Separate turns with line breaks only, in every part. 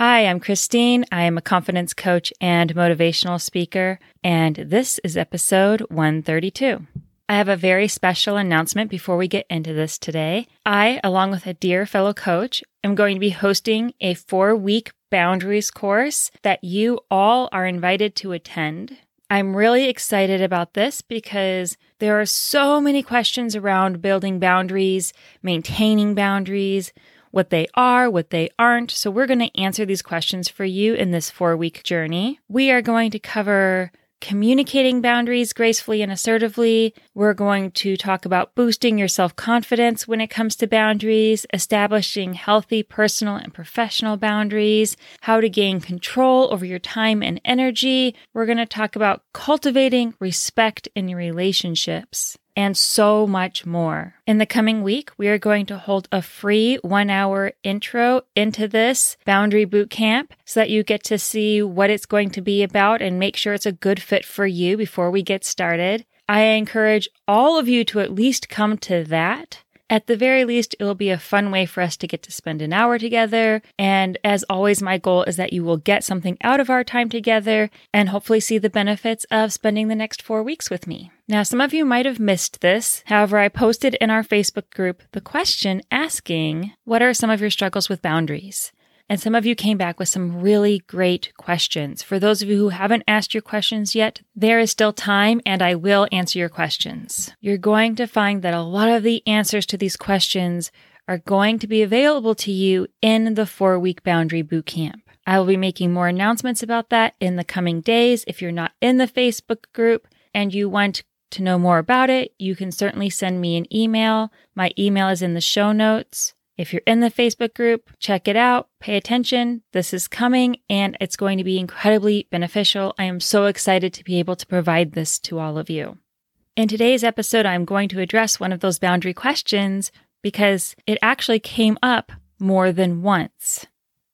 Hi, I'm Christine. I am a confidence coach and motivational speaker, and this is episode 132. I have a very special announcement before we get into this today. I, along with a dear fellow coach, am going to be hosting a four week boundaries course that you all are invited to attend. I'm really excited about this because there are so many questions around building boundaries, maintaining boundaries, what they are, what they aren't. So, we're going to answer these questions for you in this four week journey. We are going to cover communicating boundaries gracefully and assertively. We're going to talk about boosting your self confidence when it comes to boundaries, establishing healthy personal and professional boundaries, how to gain control over your time and energy. We're going to talk about cultivating respect in your relationships and so much more. In the coming week, we are going to hold a free one hour intro into this boundary boot camp so that you get to see what it's going to be about and make sure it's a good fit for you before we get started. I encourage all of you to at least come to that. At the very least, it'll be a fun way for us to get to spend an hour together. And as always, my goal is that you will get something out of our time together and hopefully see the benefits of spending the next four weeks with me. Now, some of you might have missed this. However, I posted in our Facebook group the question asking, What are some of your struggles with boundaries? And some of you came back with some really great questions. For those of you who haven't asked your questions yet, there is still time and I will answer your questions. You're going to find that a lot of the answers to these questions are going to be available to you in the four week boundary boot camp. I will be making more announcements about that in the coming days. If you're not in the Facebook group and you want to know more about it, you can certainly send me an email. My email is in the show notes. If you're in the Facebook group, check it out, pay attention. This is coming and it's going to be incredibly beneficial. I am so excited to be able to provide this to all of you. In today's episode, I'm going to address one of those boundary questions because it actually came up more than once.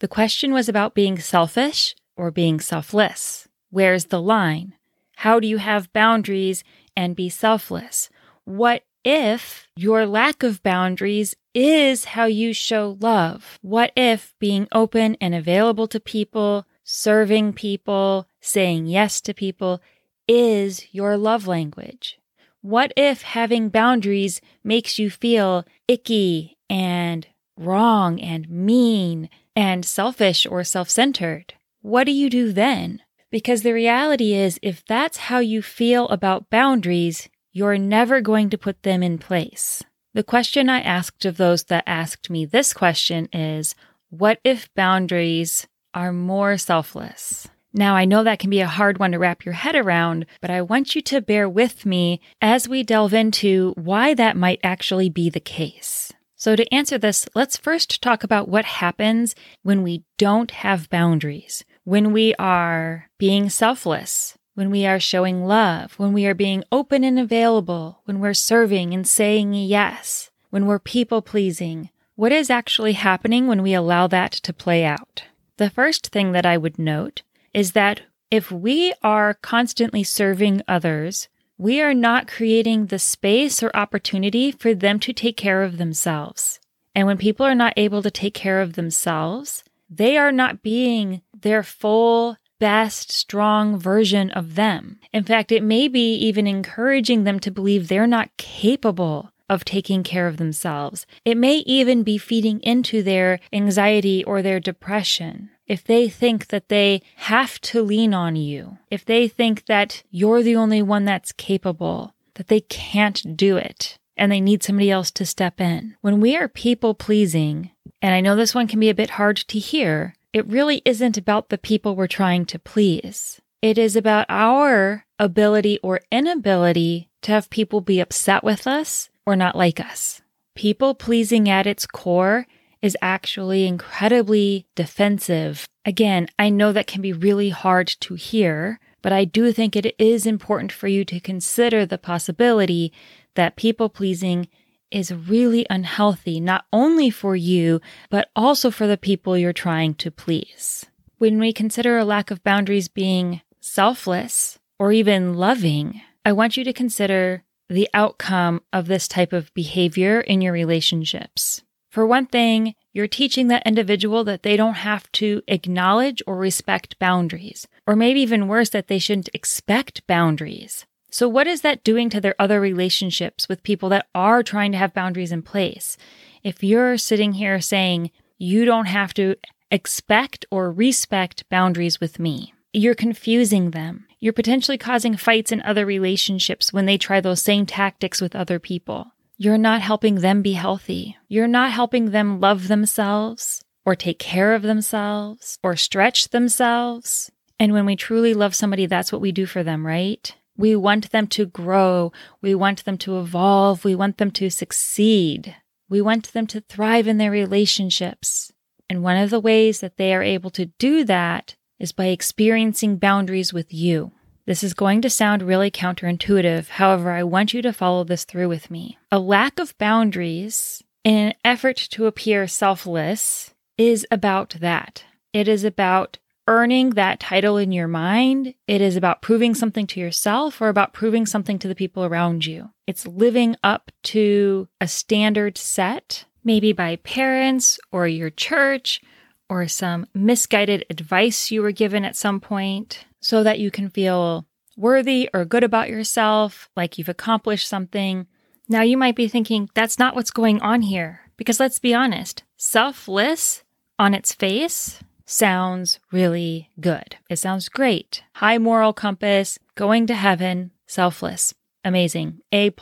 The question was about being selfish or being selfless. Where's the line? How do you have boundaries and be selfless? What if your lack of boundaries is how you show love? What if being open and available to people, serving people, saying yes to people is your love language? What if having boundaries makes you feel icky and wrong and mean and selfish or self centered? What do you do then? Because the reality is, if that's how you feel about boundaries, you're never going to put them in place. The question I asked of those that asked me this question is what if boundaries are more selfless? Now, I know that can be a hard one to wrap your head around, but I want you to bear with me as we delve into why that might actually be the case. So, to answer this, let's first talk about what happens when we don't have boundaries, when we are being selfless, when we are showing love, when we are being open and available, when we're serving and saying yes, when we're people pleasing. What is actually happening when we allow that to play out? The first thing that I would note is that if we are constantly serving others, we are not creating the space or opportunity for them to take care of themselves. And when people are not able to take care of themselves, they are not being their full best, strong version of them. In fact, it may be even encouraging them to believe they're not capable of taking care of themselves. It may even be feeding into their anxiety or their depression. If they think that they have to lean on you, if they think that you're the only one that's capable, that they can't do it, and they need somebody else to step in. When we are people pleasing, and I know this one can be a bit hard to hear, it really isn't about the people we're trying to please. It is about our ability or inability to have people be upset with us or not like us. People pleasing at its core is actually incredibly defensive. Again, I know that can be really hard to hear, but I do think it is important for you to consider the possibility that people pleasing is really unhealthy, not only for you, but also for the people you're trying to please. When we consider a lack of boundaries being selfless or even loving, I want you to consider the outcome of this type of behavior in your relationships. For one thing, you're teaching that individual that they don't have to acknowledge or respect boundaries, or maybe even worse, that they shouldn't expect boundaries. So, what is that doing to their other relationships with people that are trying to have boundaries in place? If you're sitting here saying, you don't have to expect or respect boundaries with me, you're confusing them. You're potentially causing fights in other relationships when they try those same tactics with other people. You're not helping them be healthy. You're not helping them love themselves or take care of themselves or stretch themselves. And when we truly love somebody, that's what we do for them, right? We want them to grow. We want them to evolve. We want them to succeed. We want them to thrive in their relationships. And one of the ways that they are able to do that is by experiencing boundaries with you. This is going to sound really counterintuitive. However, I want you to follow this through with me. A lack of boundaries in an effort to appear selfless is about that. It is about earning that title in your mind. It is about proving something to yourself or about proving something to the people around you. It's living up to a standard set, maybe by parents or your church or some misguided advice you were given at some point so that you can feel worthy or good about yourself, like you've accomplished something. Now you might be thinking, that's not what's going on here. Because let's be honest, selfless on its face sounds really good. It sounds great. High moral compass, going to heaven, selfless. Amazing. A.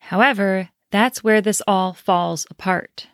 However, that's where this all falls apart.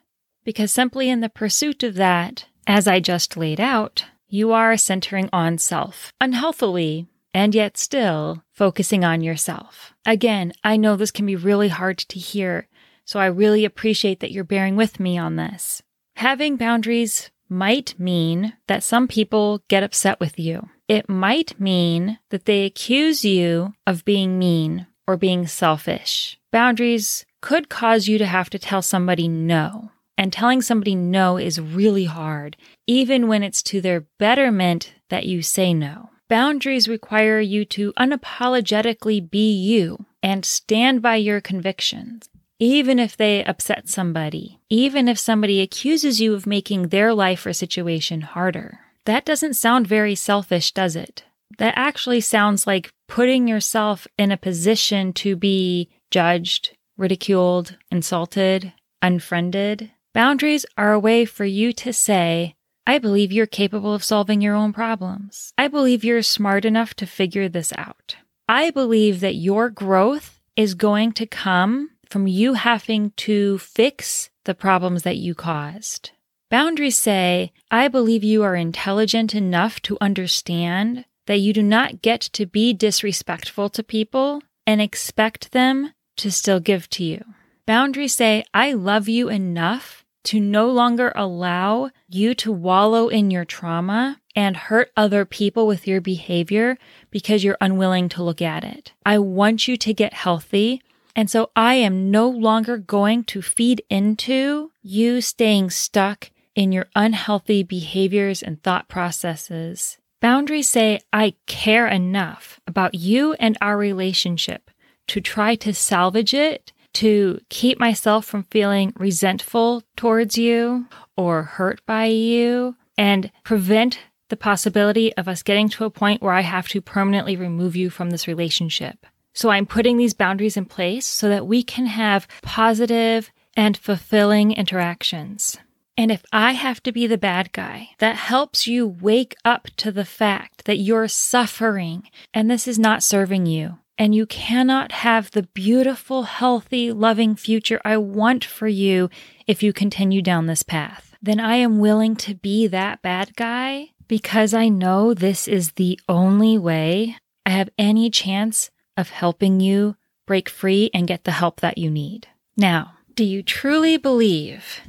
Because simply in the pursuit of that, as I just laid out, you are centering on self unhealthily and yet still focusing on yourself. Again, I know this can be really hard to hear, so I really appreciate that you're bearing with me on this. Having boundaries might mean that some people get upset with you. It might mean that they accuse you of being mean or being selfish. Boundaries could cause you to have to tell somebody no. And telling somebody no is really hard, even when it's to their betterment that you say no. Boundaries require you to unapologetically be you and stand by your convictions even if they upset somebody, even if somebody accuses you of making their life or situation harder. That doesn't sound very selfish, does it? That actually sounds like putting yourself in a position to be judged, ridiculed, insulted, unfriended. Boundaries are a way for you to say, I believe you're capable of solving your own problems. I believe you're smart enough to figure this out. I believe that your growth is going to come from you having to fix the problems that you caused. Boundaries say, I believe you are intelligent enough to understand that you do not get to be disrespectful to people and expect them to still give to you. Boundaries say, I love you enough to no longer allow you to wallow in your trauma and hurt other people with your behavior because you're unwilling to look at it. I want you to get healthy and so I am no longer going to feed into you staying stuck in your unhealthy behaviors and thought processes. Boundaries say, I care enough about you and our relationship to try to salvage it, to keep myself from feeling resentful towards you or hurt by you, and prevent the possibility of us getting to a point where I have to permanently remove you from this relationship. So I'm putting these boundaries in place so that we can have positive and fulfilling interactions. And if I have to be the bad guy, that helps you wake up to the fact that you're suffering and this is not serving you. And you cannot have the beautiful, healthy, loving future I want for you if you continue down this path. Then I am willing to be that bad guy because I know this is the only way I have any chance of helping you break free and get the help that you need. Now, do you truly believe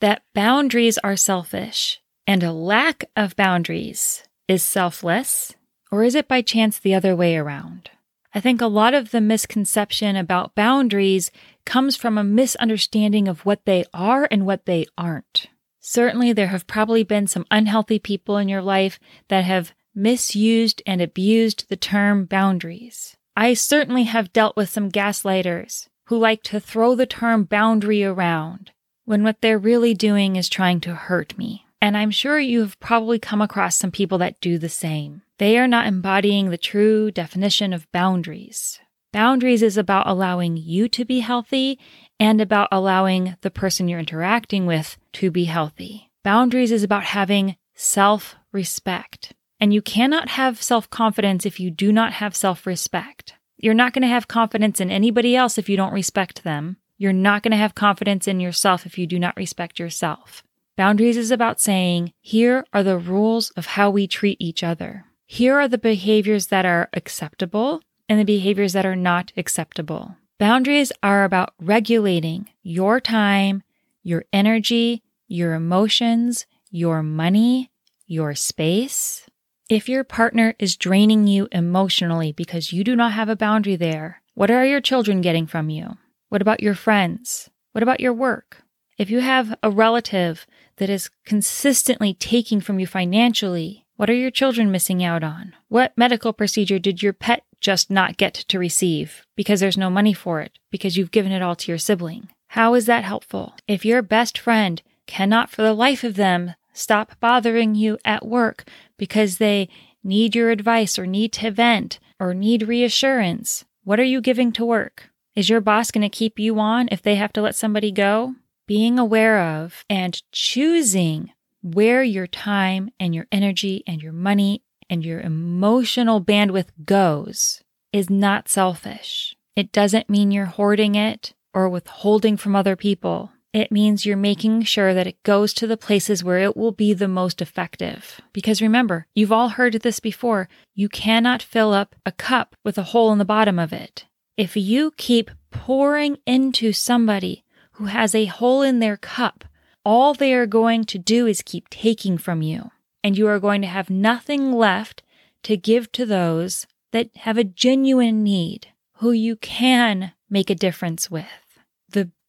that boundaries are selfish and a lack of boundaries is selfless? Or is it by chance the other way around? I think a lot of the misconception about boundaries comes from a misunderstanding of what they are and what they aren't. Certainly, there have probably been some unhealthy people in your life that have misused and abused the term boundaries. I certainly have dealt with some gaslighters who like to throw the term boundary around when what they're really doing is trying to hurt me. And I'm sure you've probably come across some people that do the same. They are not embodying the true definition of boundaries. Boundaries is about allowing you to be healthy and about allowing the person you're interacting with to be healthy. Boundaries is about having self respect. And you cannot have self confidence if you do not have self respect. You're not going to have confidence in anybody else if you don't respect them. You're not going to have confidence in yourself if you do not respect yourself. Boundaries is about saying, here are the rules of how we treat each other. Here are the behaviors that are acceptable and the behaviors that are not acceptable. Boundaries are about regulating your time, your energy, your emotions, your money, your space. If your partner is draining you emotionally because you do not have a boundary there, what are your children getting from you? What about your friends? What about your work? If you have a relative that is consistently taking from you financially, what are your children missing out on? What medical procedure did your pet just not get to receive because there's no money for it, because you've given it all to your sibling? How is that helpful? If your best friend cannot for the life of them stop bothering you at work because they need your advice or need to vent or need reassurance, what are you giving to work? Is your boss going to keep you on if they have to let somebody go? Being aware of and choosing where your time and your energy and your money and your emotional bandwidth goes is not selfish. It doesn't mean you're hoarding it or withholding from other people. It means you're making sure that it goes to the places where it will be the most effective. Because remember, you've all heard this before. You cannot fill up a cup with a hole in the bottom of it. If you keep pouring into somebody who has a hole in their cup, all they are going to do is keep taking from you. And you are going to have nothing left to give to those that have a genuine need, who you can make a difference with.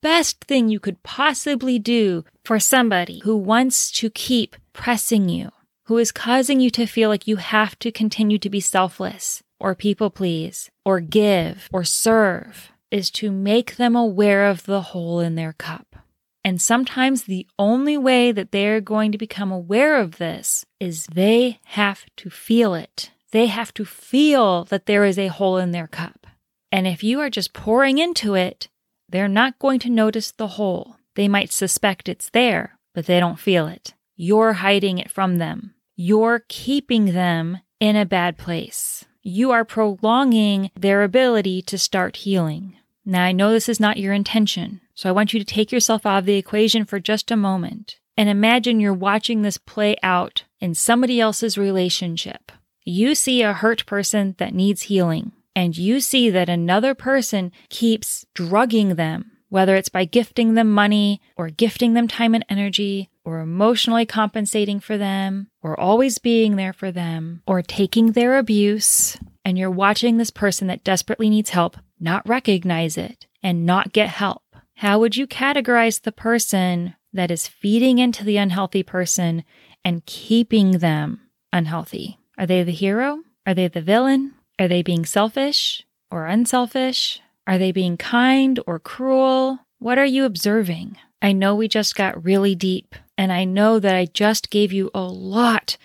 Best thing you could possibly do for somebody who wants to keep pressing you, who is causing you to feel like you have to continue to be selfless, or people please, or give, or serve, is to make them aware of the hole in their cup. And sometimes the only way that they're going to become aware of this is they have to feel it. They have to feel that there is a hole in their cup. And if you are just pouring into it, they're not going to notice the hole. They might suspect it's there, but they don't feel it. You're hiding it from them. You're keeping them in a bad place you are prolonging their ability to start healing. Now, I know this is not your intention, so I want you to take yourself out of the equation for just a moment and imagine you're watching this play out in somebody else's relationship. You see a hurt person that needs healing, and you see that another person keeps drugging them, whether it's by gifting them money or gifting them time and energy or emotionally compensating for them, or always being there for them, or taking their abuse, and you're watching this person that desperately needs help not recognize it and not get help, how would you categorize the person that is feeding into the unhealthy person and keeping them unhealthy? Are they the hero? Are they the villain? Are they being selfish or unselfish? Are they being kind or cruel? What are you observing? I know we just got really deep, and I know that I just gave you a lot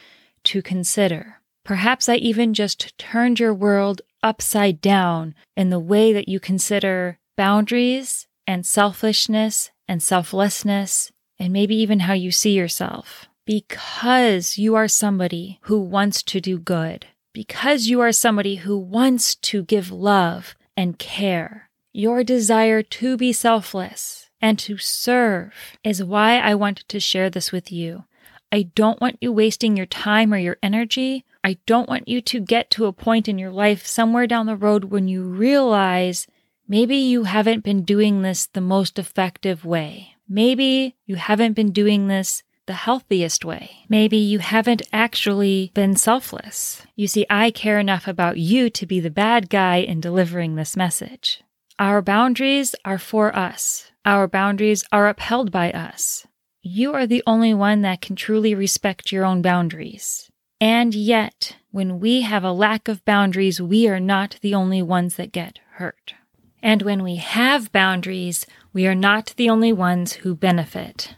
to consider. Perhaps I even just turned your world upside down in the way that you consider boundaries and selfishness and selflessness, and maybe even how you see yourself. Because you are somebody who wants to do good, because you are somebody who wants to give love and care, your desire to be selfless and to serve is why I wanted to share this with you. I don't want you wasting your time or your energy. I don't want you to get to a point in your life somewhere down the road when you realize maybe you haven't been doing this the most effective way. maybe you haven't been doing this the healthiest way. Maybe you haven't actually been selfless. You see, I care enough about you to be the bad guy in delivering this message. Our boundaries are for us. Our boundaries are upheld by us. You are the only one that can truly respect your own boundaries. And yet, when we have a lack of boundaries, we are not the only ones that get hurt. And when we have boundaries, we are not the only ones who benefit.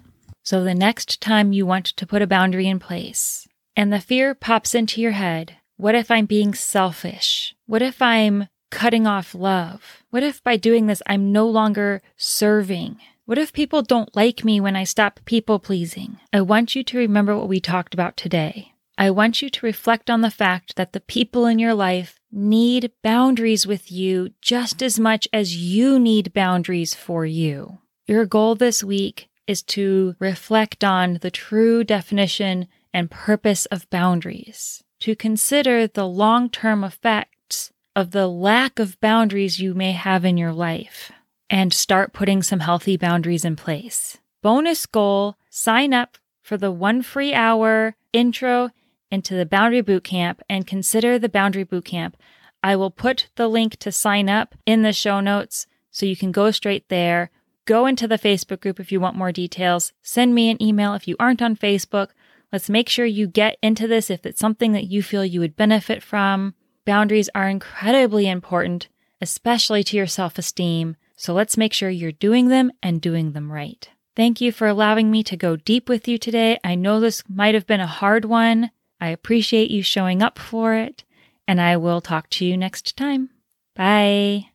So the next time you want to put a boundary in place and the fear pops into your head, what if I'm being selfish? What if I'm cutting off love? What if by doing this, I'm no longer serving? What if people don't like me when I stop people pleasing? I want you to remember what we talked about today. I want you to reflect on the fact that the people in your life need boundaries with you just as much as you need boundaries for you. Your goal this week is to reflect on the true definition and purpose of boundaries, to consider the long term effects of the lack of boundaries you may have in your life, and start putting some healthy boundaries in place. Bonus goal sign up for the one free hour intro into the Boundary Bootcamp and consider the Boundary Bootcamp. I will put the link to sign up in the show notes so you can go straight there. Go into the Facebook group if you want more details. Send me an email if you aren't on Facebook. Let's make sure you get into this if it's something that you feel you would benefit from. Boundaries are incredibly important, especially to your self esteem. So let's make sure you're doing them and doing them right. Thank you for allowing me to go deep with you today. I know this might have been a hard one. I appreciate you showing up for it, and I will talk to you next time. Bye.